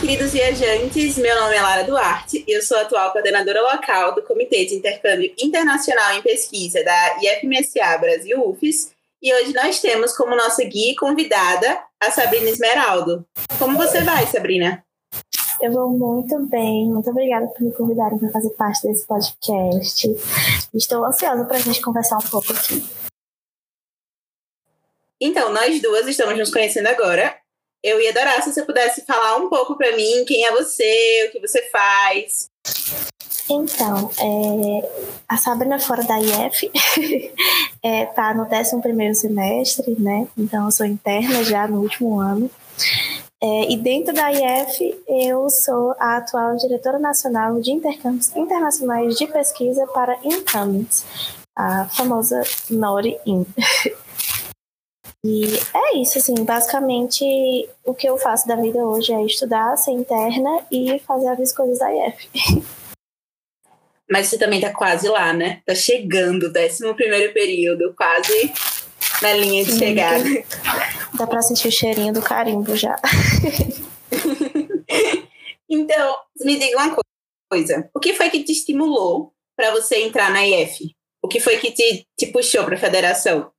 queridos viajantes. Meu nome é Lara Duarte e eu sou a atual coordenadora local do Comitê de Intercâmbio Internacional em Pesquisa da IFMSA Brasil UFES. E hoje nós temos como nossa guia e convidada a Sabrina Esmeraldo. Como você vai, Sabrina? Eu vou muito bem. Muito obrigada por me convidarem para fazer parte desse podcast. Estou ansiosa para a gente conversar um pouco aqui. Então, nós duas estamos nos conhecendo agora eu ia adorar se você pudesse falar um pouco para mim quem é você, o que você faz. Então, é, a Sabrina fora da IF está é, tá no 11 semestre, né? Então, eu sou interna já no último ano. É, e dentro da IF, eu sou a atual diretora nacional de intercâmbios internacionais de pesquisa para Incumbents, a famosa NORI-IN. E é isso, assim, basicamente o que eu faço da vida hoje é estudar, ser interna e fazer as coisas da IF. Mas você também tá quase lá, né? Tá chegando, 11 primeiro período, quase na linha de Sim, chegada. Dá pra sentir o cheirinho do carimbo já. então, me diga uma coisa. O que foi que te estimulou para você entrar na IF? O que foi que te, te puxou para a federação?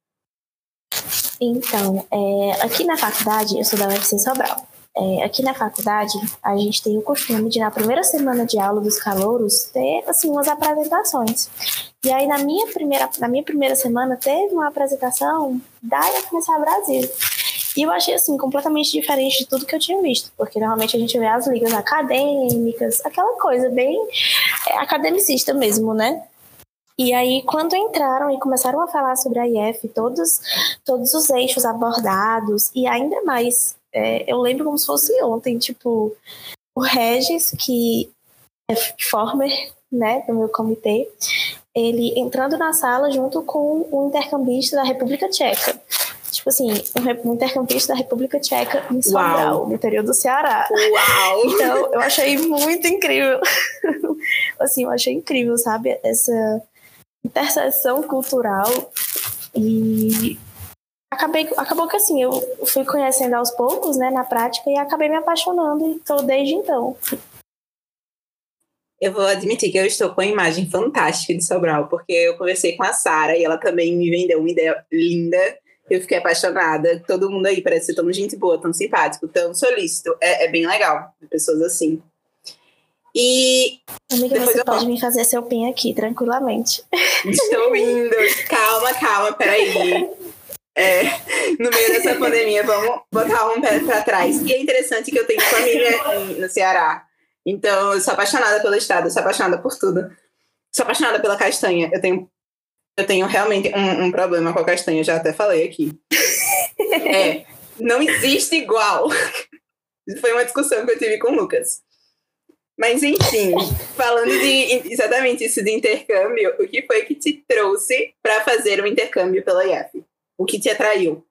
Então, é, aqui na faculdade, eu sou da UFC Sobral. É, aqui na faculdade, a gente tem o costume de, na primeira semana de aula dos calouros, ter, assim, umas apresentações. E aí, na minha primeira, na minha primeira semana, teve uma apresentação da IFMSA Brasil. E eu achei, assim, completamente diferente de tudo que eu tinha visto. Porque, normalmente, a gente vê as ligas acadêmicas, aquela coisa bem é, academicista mesmo, né? E aí, quando entraram e começaram a falar sobre a IF, todos, todos os eixos abordados, e ainda mais, é, eu lembro como se fosse ontem, tipo, o Regis, que é former, né, do meu comitê, ele entrando na sala junto com o intercambista da República Tcheca. Tipo assim, um intercambista da República Tcheca em Sobral, no interior do Ceará. Uau! Então, eu achei muito incrível. assim, eu achei incrível, sabe? Essa interseção cultural e acabei acabou que assim eu fui conhecendo aos poucos né na prática e acabei me apaixonando e estou desde então. Eu vou admitir que eu estou com uma imagem fantástica de Sobral porque eu conversei com a Sara e ela também me vendeu uma ideia linda. Eu fiquei apaixonada. Todo mundo aí parece ser tão gente boa tão simpático tão solícito. É, é bem legal pessoas assim e. Amiga, você pode me fazer seu pin aqui, tranquilamente. Estou indo. Calma, calma, peraí. É, no meio dessa pandemia, vamos botar um pé para trás. E é interessante que eu tenho família no Ceará. Então, eu sou apaixonada pelo estado, sou apaixonada por tudo. Sou apaixonada pela castanha. Eu tenho, eu tenho realmente um, um problema com a castanha, já até falei aqui. É, não existe igual. Foi uma discussão que eu tive com o Lucas. Mas enfim, falando de exatamente isso de intercâmbio, o que foi que te trouxe para fazer o um intercâmbio pela IF? O que te atraiu?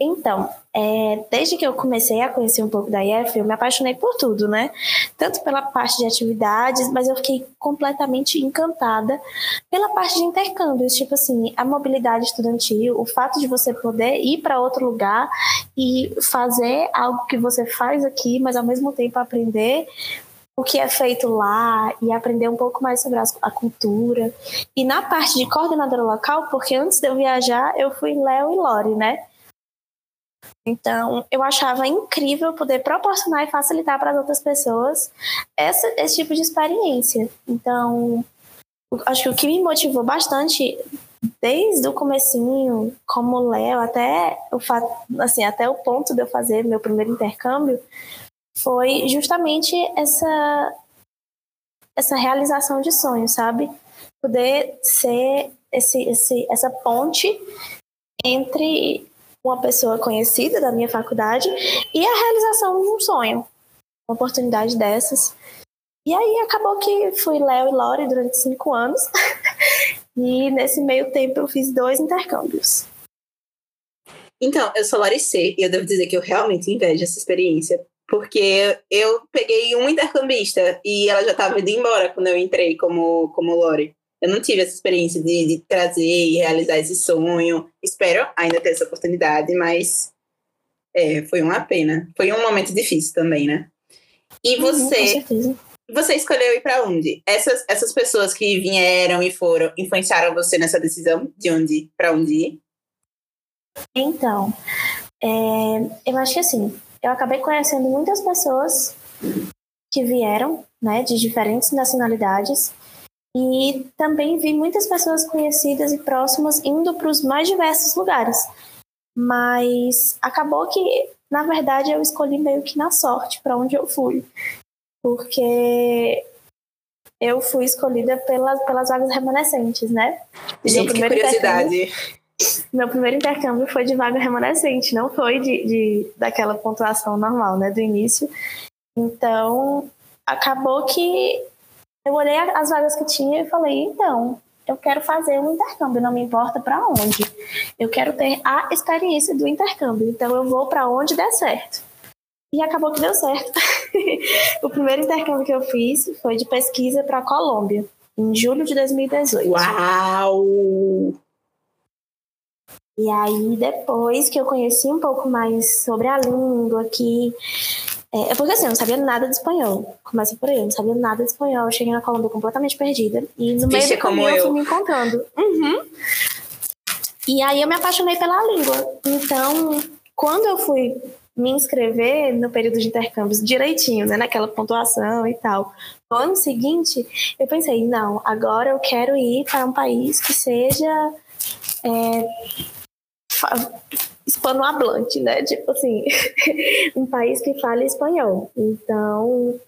Então, é, desde que eu comecei a conhecer um pouco da IF, eu me apaixonei por tudo, né? Tanto pela parte de atividades, mas eu fiquei completamente encantada pela parte de intercâmbios, tipo assim, a mobilidade estudantil, o fato de você poder ir para outro lugar e fazer algo que você faz aqui, mas ao mesmo tempo aprender o que é feito lá e aprender um pouco mais sobre a cultura. E na parte de coordenadora local, porque antes de eu viajar, eu fui Léo e Lore, né? Então, eu achava incrível poder proporcionar e facilitar para as outras pessoas esse tipo de experiência. Então, acho que o que me motivou bastante desde o comecinho, como Léo, até o assim, até o ponto de eu fazer meu primeiro intercâmbio, foi justamente essa essa realização de sonhos, sabe? Poder ser esse, esse, essa ponte entre uma pessoa conhecida da minha faculdade e a realização de um sonho, uma oportunidade dessas. E aí acabou que fui Léo e Lore durante cinco anos. e nesse meio tempo eu fiz dois intercâmbios. Então, eu sou Lore C e eu devo dizer que eu realmente invejo essa experiência. Porque eu peguei um intercambista e ela já estava indo embora quando eu entrei como, como Lore. Eu não tive essa experiência de, de trazer e realizar esse sonho. Espero ainda ter essa oportunidade, mas É, foi uma pena. Foi um momento difícil também, né? E Uhum, você, certeza. você escolheu ir para onde? Essas, essas pessoas que vieram e foram influenciaram você nessa decisão de onde para onde ir? Então, é, eu acho que assim, eu acabei conhecendo muitas pessoas que vieram, né, de diferentes nacionalidades, e também vi muitas pessoas conhecidas e próximas indo para os mais diversos lugares. Mas acabou que, na verdade, eu escolhi meio que na sorte para onde eu fui, porque eu fui escolhida pelas, pelas vagas remanescentes, né? Meu Gente, que primeiro curiosidade. meu primeiro intercâmbio foi de vaga remanescente, não foi de, de daquela pontuação normal, né, do início. Então, acabou que eu olhei as vagas que tinha e falei, então, eu quero fazer um intercâmbio, não me importa para onde. Eu quero ter a experiência do intercâmbio, então eu vou para onde der certo. E acabou que deu certo. o primeiro intercâmbio que eu fiz foi de pesquisa para a Colômbia, em julho de 2018. Uau! E aí, depois que eu conheci um pouco mais sobre a língua aqui, é, porque assim, eu não sabia nada de espanhol. Começa por aí, eu não sabia nada de espanhol. Eu cheguei na Colômbia completamente perdida. E no meio Vixe, do caminho eu eu. fui me encontrando. Uhum. E aí eu me apaixonei pela língua. Então, quando eu fui me inscrever no período de intercâmbios direitinho, né, naquela pontuação e tal, no ano seguinte, eu pensei, não, agora eu quero ir para um país que seja é, hispanohablante, né? Tipo assim, um país que fale espanhol. Então,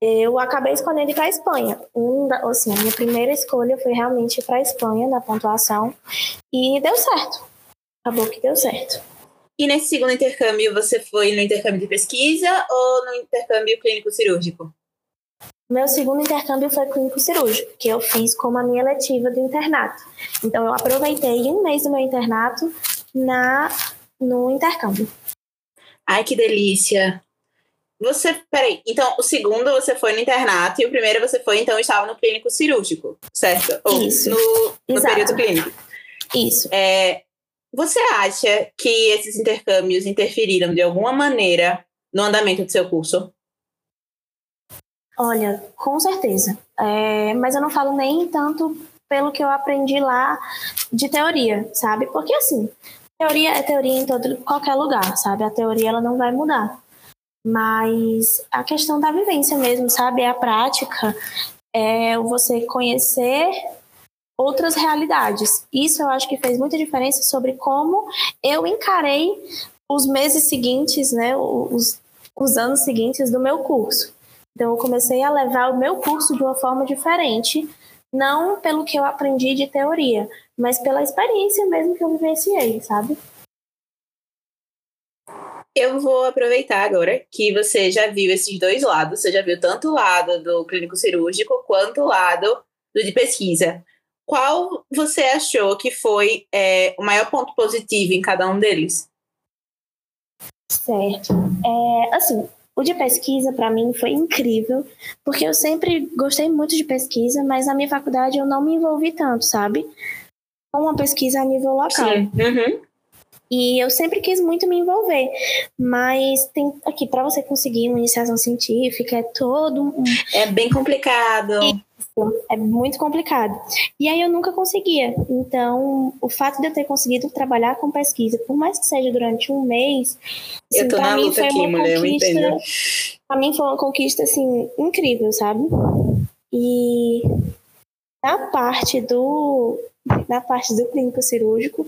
eu acabei escolhendo ir para a Espanha. Um assim, a minha primeira escolha foi realmente para a Espanha na pontuação e deu certo. Acabou que deu certo. E nesse segundo intercâmbio, você foi no intercâmbio de pesquisa ou no intercâmbio clínico cirúrgico? Meu segundo intercâmbio foi clínico cirúrgico, que eu fiz como a minha letiva do internato. Então, eu aproveitei um mês do meu internato na, no intercâmbio. Ai, que delícia! Você, peraí, então o segundo você foi no internato e o primeiro você foi, então, estava no clínico cirúrgico, certo? Ou Isso. no, no período clínico. Isso. É, você acha que esses intercâmbios interferiram de alguma maneira no andamento do seu curso? Olha, com certeza. É, mas eu não falo nem tanto pelo que eu aprendi lá de teoria, sabe? Porque assim, teoria é teoria em todo qualquer lugar, sabe? A teoria ela não vai mudar. Mas a questão da vivência mesmo, sabe? É a prática, é você conhecer outras realidades. Isso eu acho que fez muita diferença sobre como eu encarei os meses seguintes, né? Os, os anos seguintes do meu curso. Então, eu comecei a levar o meu curso de uma forma diferente, não pelo que eu aprendi de teoria, mas pela experiência mesmo que eu vivenciei, sabe? Eu vou aproveitar agora que você já viu esses dois lados. Você já viu tanto o lado do clínico cirúrgico quanto o lado do de pesquisa. Qual você achou que foi é, o maior ponto positivo em cada um deles? Certo. É, assim, o de pesquisa para mim foi incrível, porque eu sempre gostei muito de pesquisa, mas na minha faculdade eu não me envolvi tanto, sabe? Com uma pesquisa a nível local. Uhum. E eu sempre quis muito me envolver, mas tem aqui para você conseguir uma iniciação científica é todo um É bem complicado. É muito complicado. E aí eu nunca conseguia. Então, o fato de eu ter conseguido trabalhar com pesquisa, por mais que seja durante um mês, eu assim, na mim luta foi aqui, uma mulher, conquista-. Pra mim foi uma conquista assim incrível, sabe? E na parte do na parte do clínico cirúrgico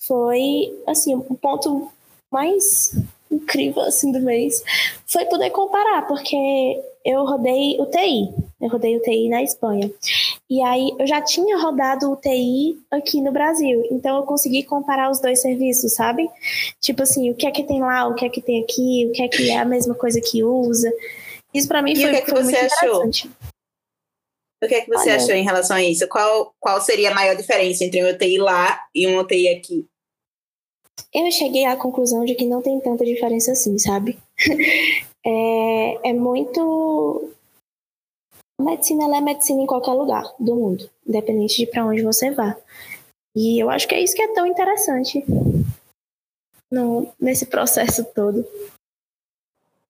foi assim o ponto mais incrível assim do mês foi poder comparar, porque eu rodei UTI, eu rodei UTI na Espanha. E aí eu já tinha rodado UTI aqui no Brasil, então eu consegui comparar os dois serviços, sabe? Tipo assim, o que é que tem lá, o que é que tem aqui, o que é que é a mesma coisa que usa. Isso pra mim E o foi, que é que foi você muito achou? interessante. O que é que você Olha. achou em relação a isso? Qual, qual seria a maior diferença entre um UTI lá e um UTI aqui? Eu cheguei à conclusão de que não tem tanta diferença assim, sabe? é, é muito. A medicina ela é medicina em qualquer lugar do mundo, independente de para onde você vá. E eu acho que é isso que é tão interessante. no, nesse processo todo.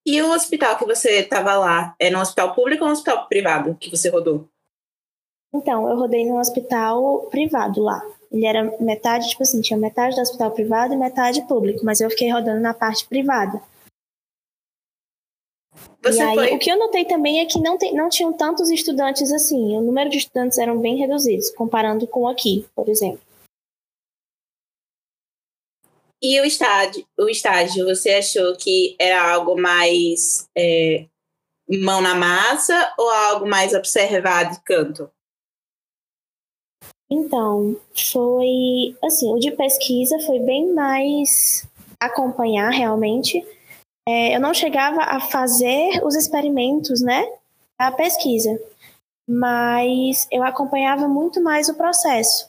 E o hospital que você estava lá, é no hospital público ou no hospital privado que você rodou? Então, eu rodei num hospital privado lá. Ele era metade, tipo assim, tinha metade do hospital privado e metade público, mas eu fiquei rodando na parte privada. Você e aí, foi... o que eu notei também é que não, tem, não tinham tantos estudantes assim. O número de estudantes eram bem reduzidos, comparando com aqui, por exemplo. E o estágio, o estágio, você achou que era algo mais é, mão na massa ou algo mais observado de canto? Então, foi assim, o de pesquisa foi bem mais acompanhar realmente. É, eu não chegava a fazer os experimentos, né? A pesquisa, mas eu acompanhava muito mais o processo.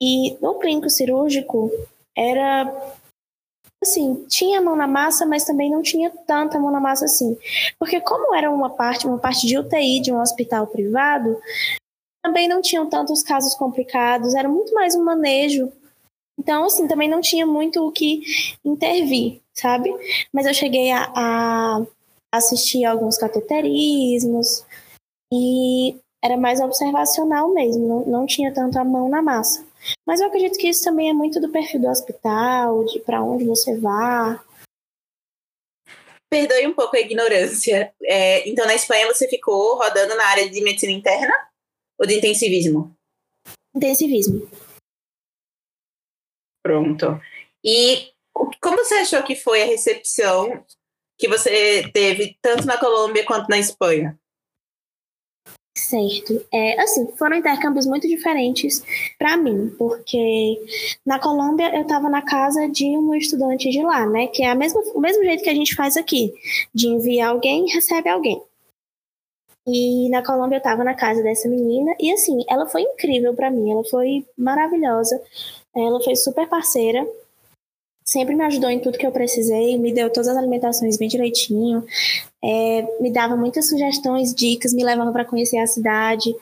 E no clínico cirúrgico era assim, tinha mão na massa, mas também não tinha tanta mão na massa assim. Porque como era uma parte, uma parte de UTI de um hospital privado, também não tinham tantos casos complicados, era muito mais um manejo. Então, assim, também não tinha muito o que intervir, sabe? Mas eu cheguei a, a assistir alguns cateterismos e era mais observacional mesmo, não, não tinha tanto a mão na massa. Mas eu acredito que isso também é muito do perfil do hospital, de para onde você vá. Perdoe um pouco a ignorância. É, então, na Espanha, você ficou rodando na área de medicina interna? Ou de intensivismo? Intensivismo. Pronto. E como você achou que foi a recepção que você teve tanto na Colômbia quanto na Espanha? Certo. É, assim, foram intercâmbios muito diferentes para mim, porque na Colômbia eu estava na casa de um estudante de lá, né? Que é a mesma, o mesmo jeito que a gente faz aqui, de enviar alguém recebe alguém. E na Colômbia eu tava na casa dessa menina e assim, ela foi incrível para mim, ela foi maravilhosa. Ela foi super parceira. Sempre me ajudou em tudo que eu precisei, me deu todas as alimentações bem direitinho, é, me dava muitas sugestões, dicas, me levava para conhecer a cidade.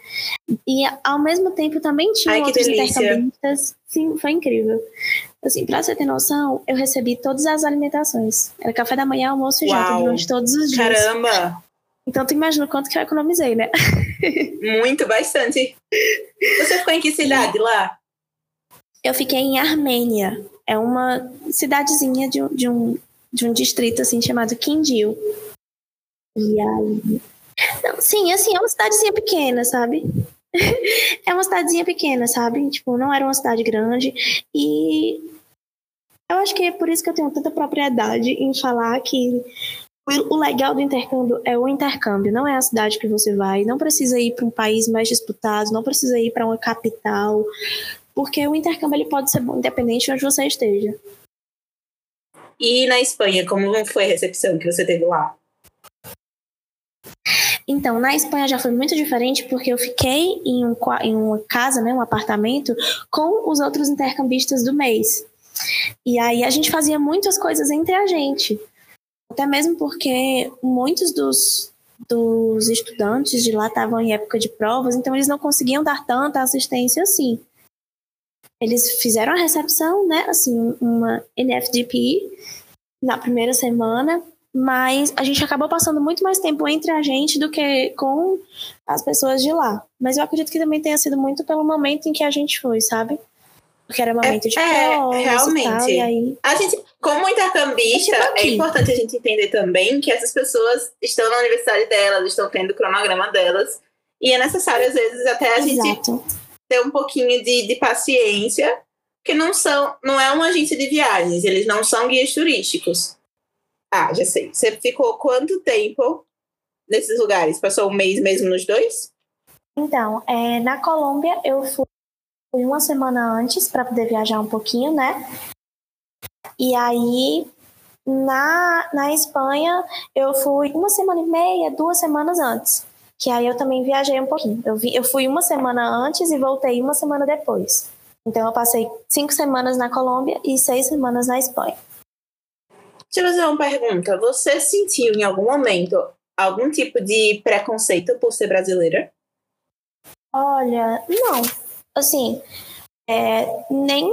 E ao mesmo tempo também tinha Ai, outros intercambistas. Sim, foi incrível. Assim, pra você ter noção, eu recebi todas as alimentações. Era café da manhã, almoço e janta durante todos os dias. Caramba! Então tu imagina o quanto que eu economizei, né? Muito, bastante. Você ficou em que cidade lá? Eu fiquei em Armênia. É uma cidadezinha de, de, um, de um distrito assim chamado Quindil. E aí. Não, sim, assim, é uma cidadezinha pequena, sabe? é uma cidadezinha pequena, sabe? Tipo, não era uma cidade grande. E eu acho que é por isso que eu tenho tanta propriedade em falar que o legal do intercâmbio é o intercâmbio, não é a cidade que você vai, não precisa ir para um país mais disputado, não precisa ir para uma capital, porque o intercâmbio ele pode ser bom independente de onde você esteja. E na Espanha, como foi a recepção que você teve lá? Então, na Espanha já foi muito diferente porque eu fiquei em, um, em uma casa, né, um apartamento, com os outros intercambistas do mês. E aí a gente fazia muitas coisas entre a gente. Até mesmo porque muitos dos, dos estudantes de lá estavam em época de provas, então eles não conseguiam dar tanta assistência assim. Eles fizeram a recepção, né, assim, uma NFDP na primeira semana, mas a gente acabou passando muito mais tempo entre a gente do que com as pessoas de lá. Mas eu acredito que também tenha sido muito pelo momento em que a gente foi, sabe? Porque era momento é, de provas é, realmente. Tal, e aí... A gente, como intercambista, é importante a gente entender também que essas pessoas estão na universidade delas, estão tendo o cronograma delas, e é necessário, às vezes, até a Exato. gente ter um pouquinho de, de paciência, que não são, não é uma agência de viagens, eles não são guias turísticos. Ah, já sei. Você ficou quanto tempo nesses lugares? Passou um mês mesmo nos dois? Então, é, na Colômbia eu fui Fui uma semana antes para poder viajar um pouquinho, né? E aí, na, na Espanha, eu fui uma semana e meia, duas semanas antes. Que aí eu também viajei um pouquinho. Eu, vi, eu fui uma semana antes e voltei uma semana depois. Então eu passei cinco semanas na Colômbia e seis semanas na Espanha. Deixa eu fazer uma pergunta. Você sentiu em algum momento algum tipo de preconceito por ser brasileira? Olha, não assim, é, nem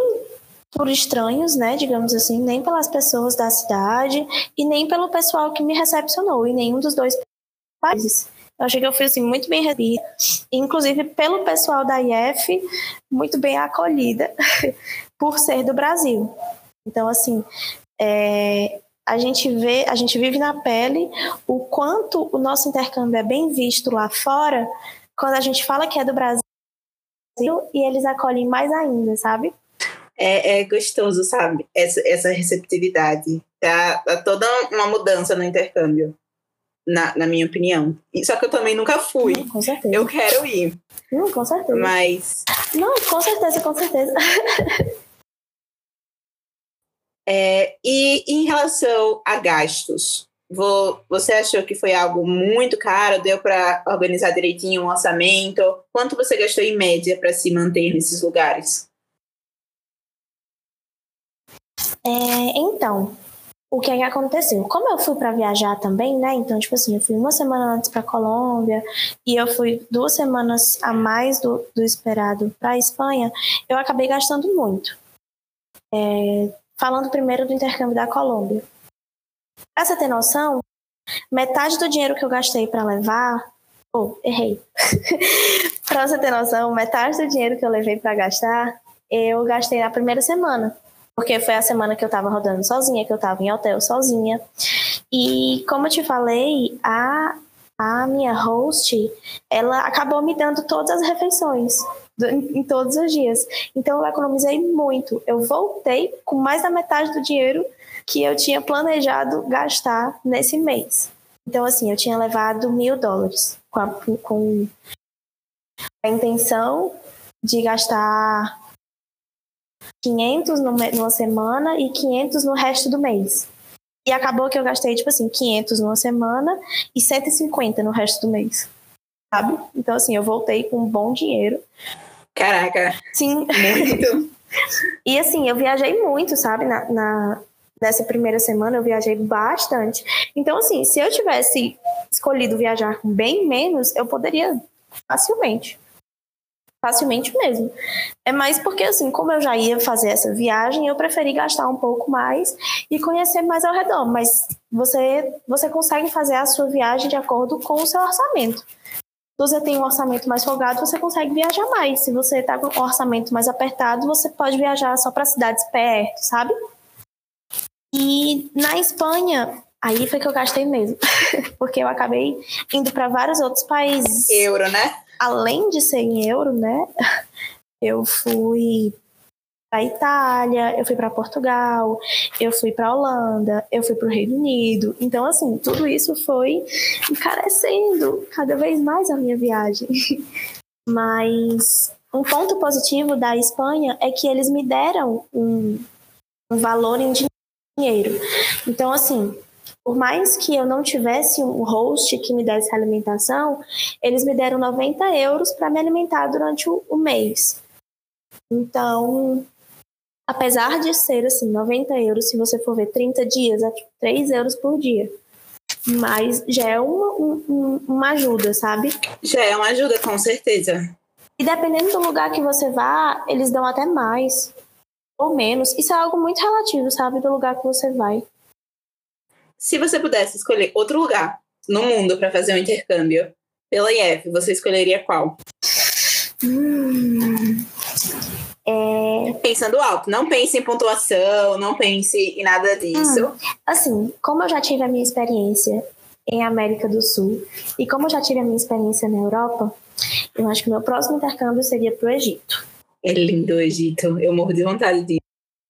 por estranhos, né, digamos assim, nem pelas pessoas da cidade e nem pelo pessoal que me recepcionou, em nenhum dos dois países. Eu achei que eu fui assim, muito bem recebida, inclusive pelo pessoal da IF, muito bem acolhida, por ser do Brasil. Então, assim, é, a gente vê, a gente vive na pele o quanto o nosso intercâmbio é bem visto lá fora, quando a gente fala que é do Brasil e eles acolhem mais ainda, sabe? É, é gostoso, sabe? Essa, essa receptividade. Tá, tá toda uma mudança no intercâmbio, na, na minha opinião. Só que eu também nunca fui. Hum, com certeza. Eu quero ir. Hum, com certeza. Mas. Não, com certeza, com certeza. é, e em relação a gastos, você achou que foi algo muito caro? Deu para organizar direitinho um orçamento? Quanto você gastou em média para se manter nesses lugares? É, então, o que é que aconteceu? Como eu fui para viajar também, né? Então, tipo assim, eu fui uma semana antes para Colômbia e eu fui duas semanas a mais do, do esperado para Espanha, eu acabei gastando muito. É, falando primeiro do intercâmbio da Colômbia. Pra você ter noção, metade do dinheiro que eu gastei para levar. Oh, errei. pra você ter noção, metade do dinheiro que eu levei para gastar, eu gastei na primeira semana porque foi a semana que eu tava rodando sozinha, que eu tava em hotel sozinha. E como eu te falei, a, a minha host, ela acabou me dando todas as refeições em, todos os dias. Então eu economizei muito. Eu voltei com mais da metade do dinheiro que eu tinha planejado gastar nesse mês. Então, assim, eu tinha levado mil dólares com a, com a intenção de gastar 500 numa semana e 500 no resto do mês. E acabou que eu gastei, tipo assim, 500 numa semana e 150 no resto do mês. Sabe? Então, assim, eu voltei com um bom dinheiro. Caraca. Sim. Muito. e, assim, eu viajei muito, sabe? Na, na, nessa primeira semana eu viajei bastante. Então, assim, se eu tivesse escolhido viajar com bem menos, eu poderia facilmente facilmente mesmo. É mais porque, assim, como eu já ia fazer essa viagem, eu preferi gastar um pouco mais e conhecer mais ao redor. Mas você, você consegue fazer a sua viagem de acordo com o seu orçamento. Se você tem um orçamento mais folgado, você consegue viajar mais. Se você está com um orçamento mais apertado, você pode viajar só para cidades perto, sabe? E na Espanha, aí foi que eu gastei mesmo. Porque eu acabei indo para vários outros países. Euro, né? além de ser em euro, né? Eu fui para Itália, eu fui para Portugal, eu fui para Holanda, eu fui para o Reino Unido. Então, assim, tudo isso foi encarecendo cada vez mais a minha viagem. Mas um ponto positivo da Espanha é que eles me deram um, um valor em dinheiro. Então, assim, por mais que eu não tivesse um host que me desse alimentação, eles me deram 90 euros para me alimentar durante o, o, mês. Então, apesar de ser assim, 90 euros, se você for ver 30 dias, é 3 euros por dia. Mas já é uma, um, uma ajuda, sabe? Já é uma ajuda, com certeza. E dependendo do lugar que você vá, eles dão até mais ou menos. Isso é algo muito relativo, sabe? Do lugar que você vai. Se você pudesse escolher outro lugar no mundo para fazer um intercâmbio pela IF, você escolheria qual? Hum, é... Pensando alto, não pense em pontuação, não pense em nada disso. Hum, assim, como eu já tive a minha experiência em América do Sul e como eu já tive a minha experiência na Europa, eu acho que o meu próximo intercâmbio seria para o Egito. É lindo o Egito, eu morro de vontade de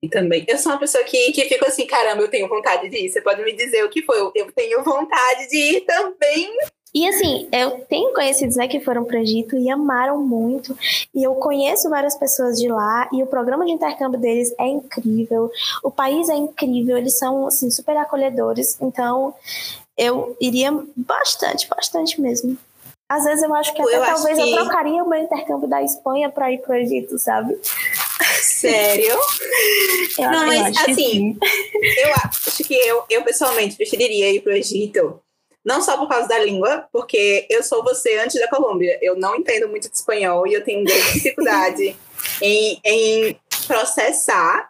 também. Eu sou uma pessoa que, que fica assim, caramba, eu tenho vontade de ir. Você pode me dizer o que foi? Eu, eu tenho vontade de ir também. E assim, eu tenho conhecidos né, que foram para o Egito e amaram muito. E eu conheço várias pessoas de lá e o programa de intercâmbio deles é incrível. O país é incrível, eles são assim, super acolhedores. Então, eu iria bastante, bastante mesmo. Às vezes eu acho que até eu talvez que... eu trocaria o meu intercâmbio da Espanha para ir para o Egito, sabe? Sério? Eu não, mas assim, eu acho que eu, eu pessoalmente preferiria ir para o Egito. Não só por causa da língua, porque eu sou você antes da Colômbia. Eu não entendo muito de espanhol e eu tenho grande dificuldade em, em processar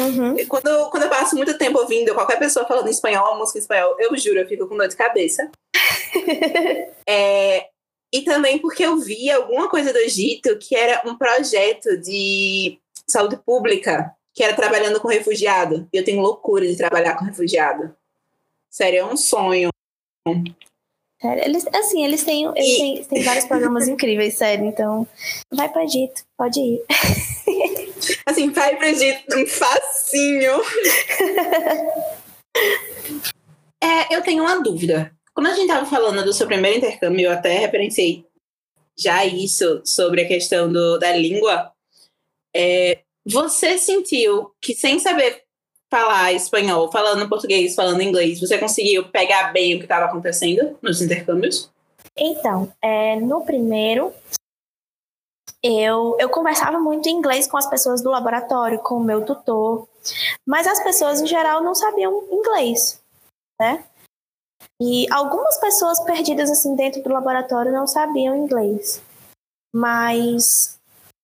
Uhum. Quando, quando eu passo muito tempo ouvindo qualquer pessoa falando espanhol, a música em espanhol, eu juro, eu fico com dor de cabeça. é, e também porque eu vi alguma coisa do Egito que era um projeto de saúde pública, que era trabalhando com refugiado. E eu tenho loucura de trabalhar com refugiado. Sério, é um sonho. Sério, eles, assim, eles têm, eles e... têm, têm vários programas incríveis, sério. Então, vai para Egito, pode ir. Assim, vai pro Egito, um facinho. é, eu tenho uma dúvida. Quando a gente tava falando do seu primeiro intercâmbio, eu até referenciei já isso sobre a questão do, da língua. É, você sentiu que sem saber falar espanhol, falando português, falando inglês, você conseguiu pegar bem o que estava acontecendo nos intercâmbios? Então, é, no primeiro, eu, eu conversava muito inglês com as pessoas do laboratório, com o meu tutor, mas as pessoas em geral não sabiam inglês, né? E algumas pessoas perdidas assim dentro do laboratório não sabiam inglês. Mas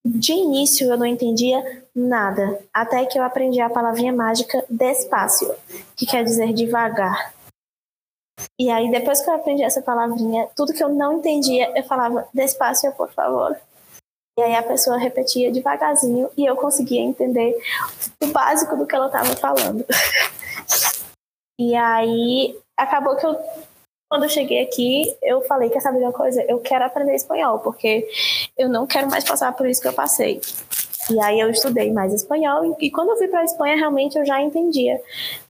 de início eu não entendia nada, até que eu aprendi a palavrinha mágica despacio, que quer dizer devagar. E aí depois que eu aprendi essa palavrinha, tudo que eu não entendia, eu falava despacio, por favor. E aí a pessoa repetia devagarzinho e eu conseguia entender o básico do que ela estava falando. e aí acabou que eu, quando eu cheguei aqui, eu falei, quer saber de uma coisa? Eu quero aprender espanhol, porque eu não quero mais passar por isso que eu passei. E aí eu estudei mais espanhol e, quando eu fui para a Espanha, realmente eu já entendia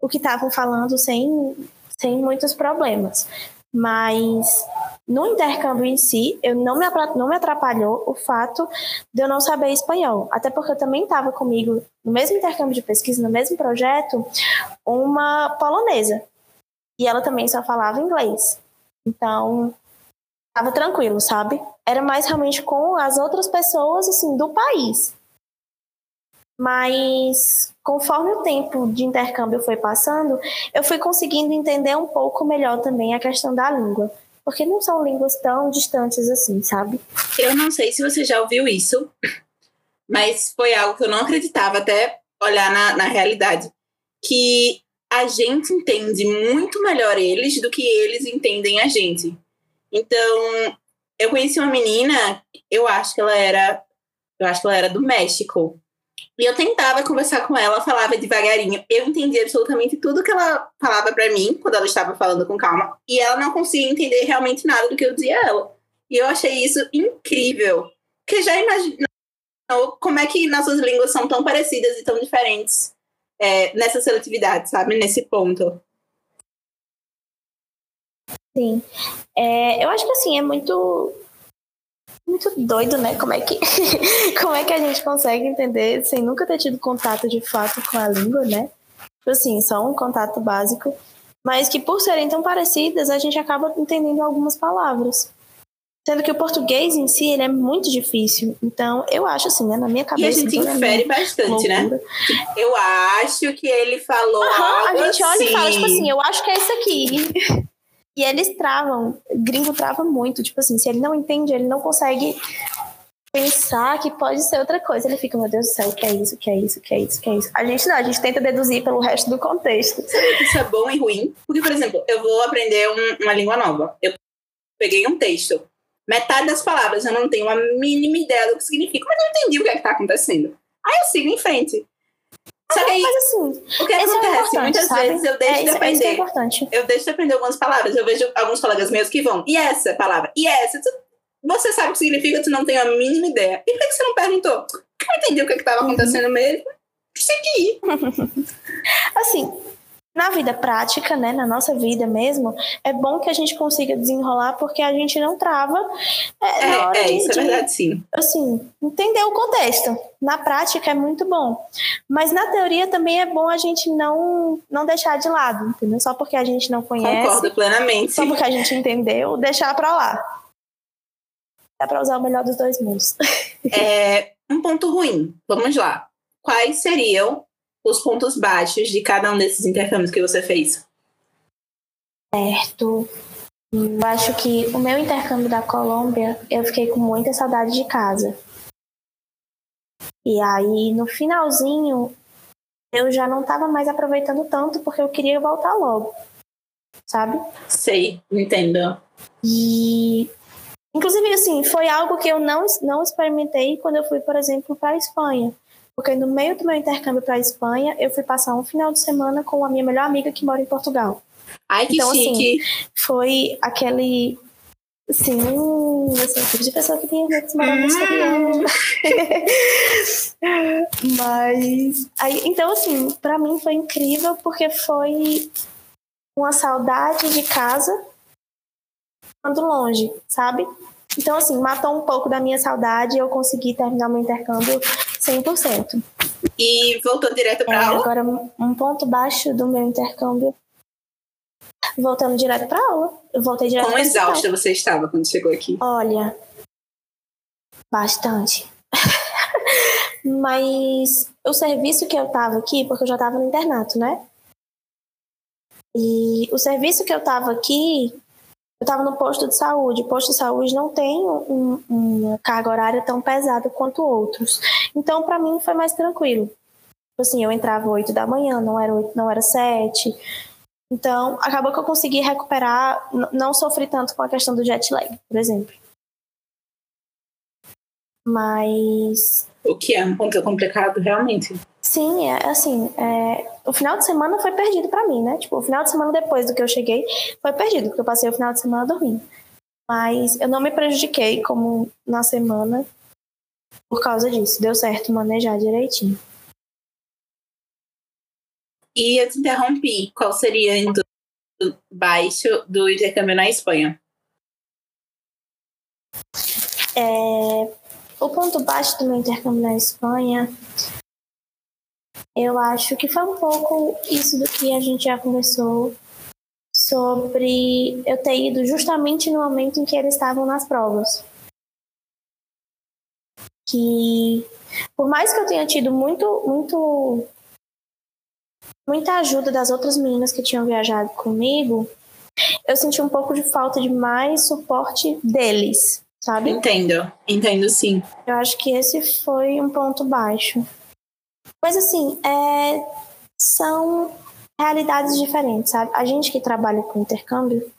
o que estavam falando sem, sem muitos problemas. Mas no intercâmbio em si, eu não me, não me atrapalhou o fato de eu não saber espanhol. Até porque eu também estava comigo, no mesmo intercâmbio de pesquisa, no mesmo projeto, uma polonesa. E ela também só falava inglês. Então, estava tranquilo, sabe? Era mais realmente com as outras pessoas, assim, do país. Mas conforme o tempo de intercâmbio foi passando, eu fui conseguindo entender um pouco melhor também a questão da língua porque não são línguas tão distantes assim, sabe? Eu não sei se você já ouviu isso, mas foi algo que eu não acreditava até olhar na, na realidade. Que a gente entende muito melhor eles do que eles entendem a gente. Então, eu conheci uma menina, eu acho que ela era, eu acho que ela era do México. E eu tentava conversar com ela, falava devagarinho. Eu entendi absolutamente tudo que ela falava para mim quando ela estava falando com calma. E ela não conseguia entender realmente nada do que eu dizia a ela. E eu achei isso incrível. Porque já imaginou como é que nossas línguas são tão parecidas e tão diferentes é, nessa seletividade, sabe? Nesse ponto. Sim. É, eu acho que assim, é muito muito doido, né? Como é que como é que a gente consegue entender sem nunca ter tido contato de fato com a língua, né? Tipo assim, só um contato básico, mas que por serem tão parecidas, a gente acaba entendendo algumas palavras. Sendo que o português em si, ele é muito difícil. Então, eu acho assim, né, na minha cabeça... E a gente infere bastante, né? loucura. né? Eu acho que ele falou Aham, a gente olha e fala, tipo assim, assim eu acho que é isso aqui. E eles travam, gringo trava muito, tipo assim, se ele não entende, ele não consegue pensar que pode ser outra coisa. Ele fica, meu Deus do céu, o que é isso, o que é isso, o que é isso, o que é isso. A gente não, a gente tenta deduzir pelo resto do contexto. Isso é bom e ruim? Porque, por exemplo, eu vou aprender um, uma língua nova. Eu peguei um texto. Metade das palavras eu não tenho a mínima ideia do que significa, mas eu entendi o que é está acontecendo. Aí eu sigo em frente. Só que aí, mas assim, o que é acontece? É Muitas sabe? vezes eu deixo é, de aprender. É importante. Eu deixo de aprender algumas palavras. Eu vejo alguns colegas meus que vão, e essa palavra? E essa? Tu, você sabe o que significa, tu não tem a mínima ideia. E por que você não perguntou? Eu entendi o que estava uhum. acontecendo uhum. mesmo. Segui. assim, na vida prática, né, na nossa vida mesmo, é bom que a gente consiga desenrolar porque a gente não trava. É, é, é de, isso é verdade, sim. Assim, entender o contexto. Na prática é muito bom. Mas na teoria também é bom a gente não, não deixar de lado, entendeu? Só porque a gente não conhece. Concordo plenamente. Só porque a gente entendeu, deixar para lá. Dá para usar o melhor dos dois mundos. É, um ponto ruim. Vamos lá. Quais seriam os pontos baixos de cada um desses intercâmbios que você fez? Certo. Eu acho que o meu intercâmbio da Colômbia, eu fiquei com muita saudade de casa. E aí, no finalzinho, eu já não estava mais aproveitando tanto porque eu queria voltar logo, sabe? Sei, entendo. E inclusive assim, foi algo que eu não não experimentei quando eu fui, por exemplo, para a Espanha. Porque no meio do meu intercâmbio para a Espanha, eu fui passar um final de semana com a minha melhor amiga que mora em Portugal. Ai, que então, assim, chique. Assim, foi aquele Sim, eu sou o tipo de pessoa que tem amigos maravilhosos. Hum. Mas, aí, então, assim, para mim foi incrível porque foi uma saudade de casa quando longe, sabe? Então, assim, matou um pouco da minha saudade e eu consegui terminar meu intercâmbio 100%. E voltou direto para é, aula? Agora, um ponto baixo do meu intercâmbio voltando direto para aula. Eu voltei direto Quão exausta você estava quando chegou aqui? Olha, bastante. Mas o serviço que eu tava aqui, porque eu já tava no internato, né? E o serviço que eu tava aqui, eu tava no posto de saúde. O posto de saúde não tem um, uma carga horária tão pesada quanto outros. Então, para mim, foi mais tranquilo. Tipo assim, eu entrava 8 da manhã, não era 8, não era 7. Então, acabou que eu consegui recuperar, não sofri tanto com a questão do jet lag, por exemplo. Mas. O que é um ponto complicado, realmente. Sim, é assim. É, o final de semana foi perdido para mim, né? Tipo, o final de semana depois do que eu cheguei foi perdido, porque eu passei o final de semana dormindo. Mas eu não me prejudiquei como na semana por causa disso. Deu certo manejar direitinho. E eu te interrompi. Qual seria o baixo do intercâmbio na Espanha? É, o ponto baixo do meu intercâmbio na Espanha, eu acho que foi um pouco isso do que a gente já conversou sobre eu ter ido justamente no momento em que eles estavam nas provas. Que por mais que eu tenha tido muito, muito muita ajuda das outras meninas que tinham viajado comigo, eu senti um pouco de falta de mais suporte deles, sabe? Entendo, entendo sim. Eu acho que esse foi um ponto baixo. Mas assim, é... são realidades diferentes, sabe? A gente que trabalha com intercâmbio,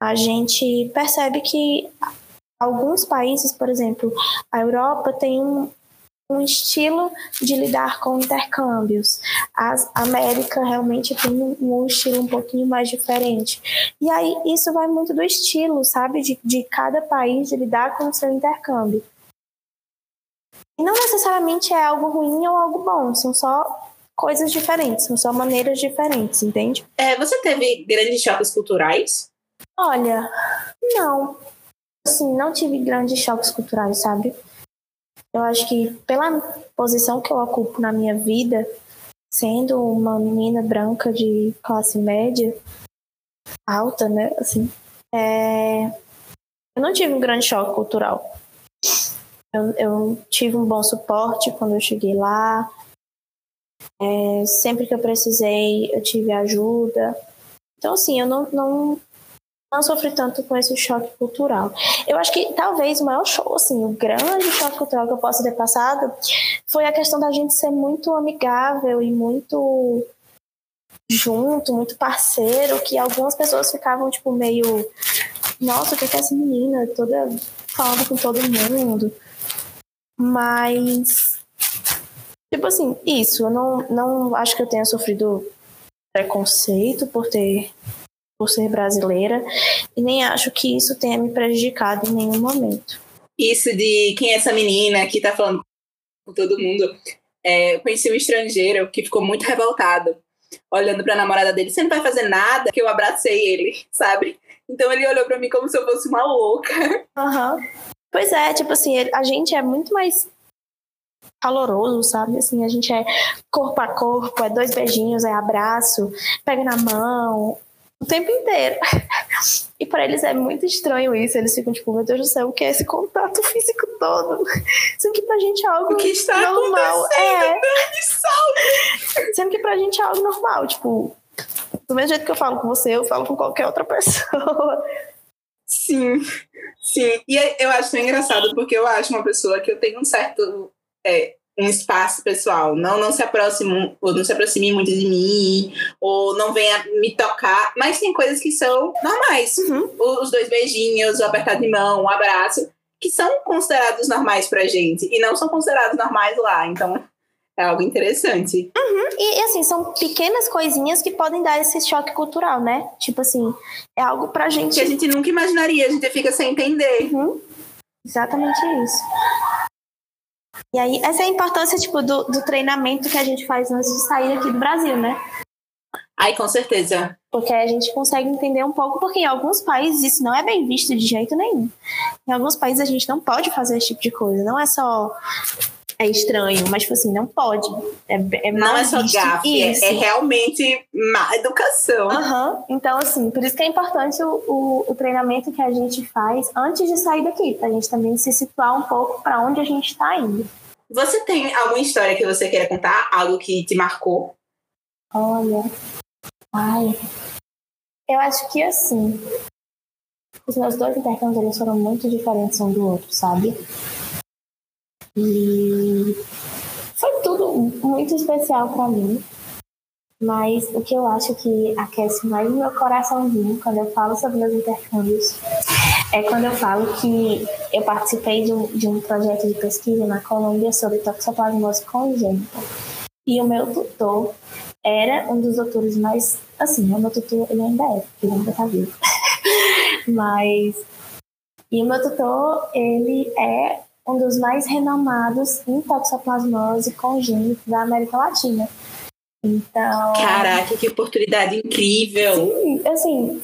a gente percebe que alguns países, por exemplo, a Europa tem um, um estilo de lidar com intercâmbios. A América realmente tem um, estilo um pouquinho mais diferente. E aí isso vai muito do estilo, sabe, de, de cada país de lidar com o seu intercâmbio. E não necessariamente é algo ruim ou algo bom, são só coisas diferentes, são só maneiras diferentes, entende? É, você teve grandes choques culturais? Olha, não. Assim, não tive grandes choques culturais, sabe? Eu acho que pela posição que eu ocupo na minha vida, sendo uma menina branca de classe média, alta, né? Assim, é... eu não tive um grande choque cultural. Eu, eu tive um bom suporte quando eu cheguei lá. É, sempre que eu precisei, eu tive ajuda. Então, assim, eu não, não não sofri tanto com esse choque cultural. Eu acho que talvez o maior show, assim, o grande choque cultural que eu possa ter passado foi a questão da gente ser muito amigável e muito junto, muito parceiro, que algumas pessoas ficavam, tipo, meio. Nossa, o que é essa menina? Toda falando com todo mundo. Mas. Tipo assim, isso. Eu não, não acho que eu tenha sofrido preconceito por ter por ser brasileira e nem acho que isso tenha me prejudicado em nenhum momento. Isso de quem é essa menina que tá falando com todo mundo. É, eu conheci um estrangeiro que ficou muito revoltado, olhando pra namorada dele. Você não vai fazer nada que eu abracei ele, sabe? Então ele olhou para mim como se eu fosse uma louca. Uhum. Pois é, tipo assim, a gente é muito mais caloroso, sabe? Assim, a gente é corpo a corpo, é dois beijinhos, é abraço, pega na mão, o tempo inteiro. E para eles é muito estranho isso. Eles ficam tipo, meu Deus do céu, o que é esse contato físico todo? Sendo que pra gente é algo o que está normal. É. Sendo que pra gente é algo normal. Tipo, do mesmo jeito que eu falo com você, eu falo com qualquer outra pessoa. Sim, sim. E eu acho engraçado porque eu acho uma pessoa que eu tenho um certo. É, um espaço pessoal. Não, não se aproxime, ou não se aproxime muito de mim, ou não venha me tocar. Mas tem coisas que são normais. Uhum. Os dois beijinhos, o apertar de mão, um abraço, que são considerados normais pra gente. E não são considerados normais lá. Então, é algo interessante. Uhum. E, assim, são pequenas coisinhas que podem dar esse choque cultural, né? Tipo assim, é algo pra gente. Que a gente nunca imaginaria, a gente fica sem entender. Uhum. Exatamente isso. E aí, essa é a importância, tipo, do, do treinamento que a gente faz antes de sair aqui do Brasil, né? Ai, com certeza. Porque a gente consegue entender um pouco, porque em alguns países isso não é bem visto de jeito nenhum. Em alguns países a gente não pode fazer esse tipo de coisa. Não é só é estranho, mas tipo assim, não pode. É, é não é só gafe, é, é, realmente má educação. Uhum. Então, assim, por isso que é importante o, o, o, treinamento que a gente faz antes de sair daqui, pra gente também se situar um pouco para onde a gente está indo. Você tem alguma história que você queira contar? Algo que te marcou? Olha. Ai. Eu acho que assim. Os meus dois intercâmbios eles foram muito diferentes um do outro, sabe? E foi tudo muito especial para mim. Mas o que eu acho que aquece mais meu coraçãozinho quando eu falo sobre meus intercâmbios é quando eu falo que eu participei de um, de um projeto de pesquisa na Colômbia sobre toxoplasmose congênita. E o meu tutor era um dos doutores mais. Assim, o meu tutor ele ainda é, ele ainda tá vivo. Mas. E o meu tutor, ele é um dos mais renomados em toxoplasmose congênita da América Latina. Então. Caraca, que oportunidade incrível! Sim, assim,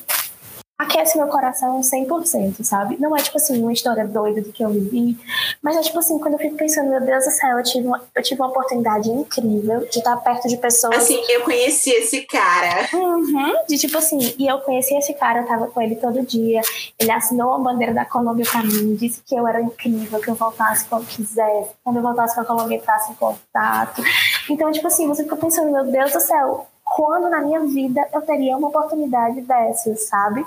aquece meu coração 100%, sabe? Não é tipo assim, uma história doida do que eu vivi, mas é tipo assim, quando eu fico pensando, meu Deus do céu, eu tive uma, eu tive uma oportunidade incrível de estar perto de pessoas. Assim, eu conheci esse cara. Uhum, de tipo assim, e eu conheci esse cara, eu tava com ele todo dia, ele assinou a bandeira da Colômbia pra mim, disse que eu era incrível, que eu voltasse quando quisesse, quando eu voltasse pra Colômbia entrasse em contato. Então, tipo assim, você fica pensando, meu Deus do céu, quando na minha vida eu teria uma oportunidade dessas, sabe?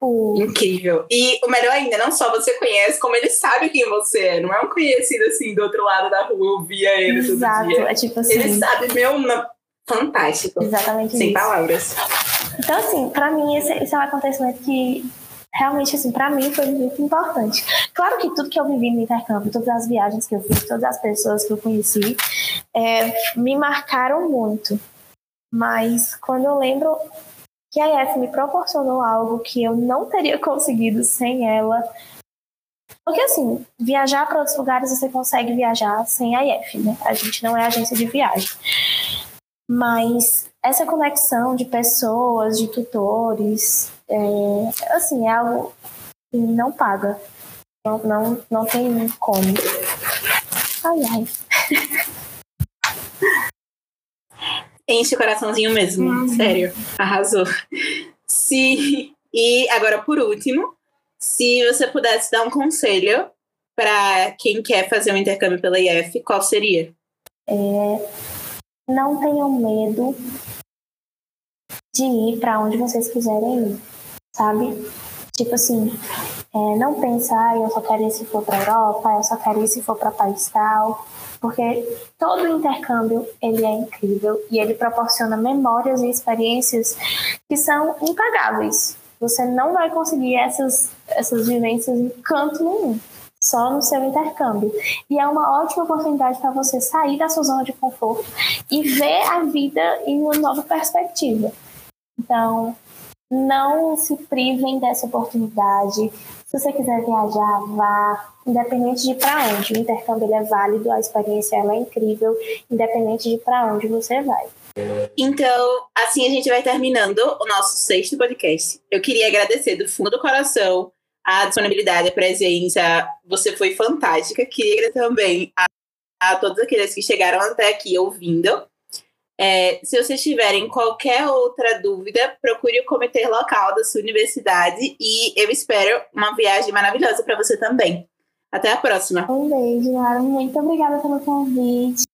Incrível. E o melhor ainda, não só você conhece, como ele sabe quem você é. Não é um conhecido assim do outro lado da rua, eu via ele Exato. todo dia. É tipo assim. Ele sabe, meu, fantástico. Exatamente Sem isso. palavras. Então, assim, pra mim, esse, esse é um acontecimento que realmente, assim, pra mim foi muito importante. Claro que tudo que eu vivi no intercâmbio, todas as viagens que eu fiz, todas as pessoas que eu conheci, é, me marcaram muito. Mas quando eu lembro que a IF me proporcionou algo que eu não teria conseguido sem ela. Porque assim, viajar para outros lugares você consegue viajar sem a IF, né? A gente não é agência de viagem. Mas essa conexão de pessoas, de tutores, é, assim, é algo que não paga. Não, não, não tem como. Ai, ai. Enche o coraçãozinho mesmo, uhum. sério. Arrasou. Se e agora por último, se você pudesse dar um conselho para quem quer fazer um intercâmbio pela IF, qual seria? É, não tenham medo de ir para onde vocês quiserem ir, sabe? Tipo assim, é, não pensar, eu só quero ir se for para Europa, eu só quero ir se for para país tal porque todo intercâmbio ele é incrível e ele proporciona memórias e experiências que são impagáveis. Você não vai conseguir essas, essas vivências em canto nenhum, só no seu intercâmbio. E é uma ótima oportunidade para você sair da sua zona de conforto e ver a vida em uma nova perspectiva. Então, não se privem dessa oportunidade. Se você quiser viajar, vá, independente de para onde. O intercâmbio é válido, a experiência ela é incrível, independente de para onde você vai. Então, assim a gente vai terminando o nosso sexto podcast. Eu queria agradecer do fundo do coração a disponibilidade, a presença. Você foi fantástica. Queria também a, a todos aqueles que chegaram até aqui ouvindo. É, se vocês tiverem qualquer outra dúvida, procure o comitê local da sua universidade e eu espero uma viagem maravilhosa para você também. Até a próxima. Um beijo, Lara. Muito obrigada pelo convite.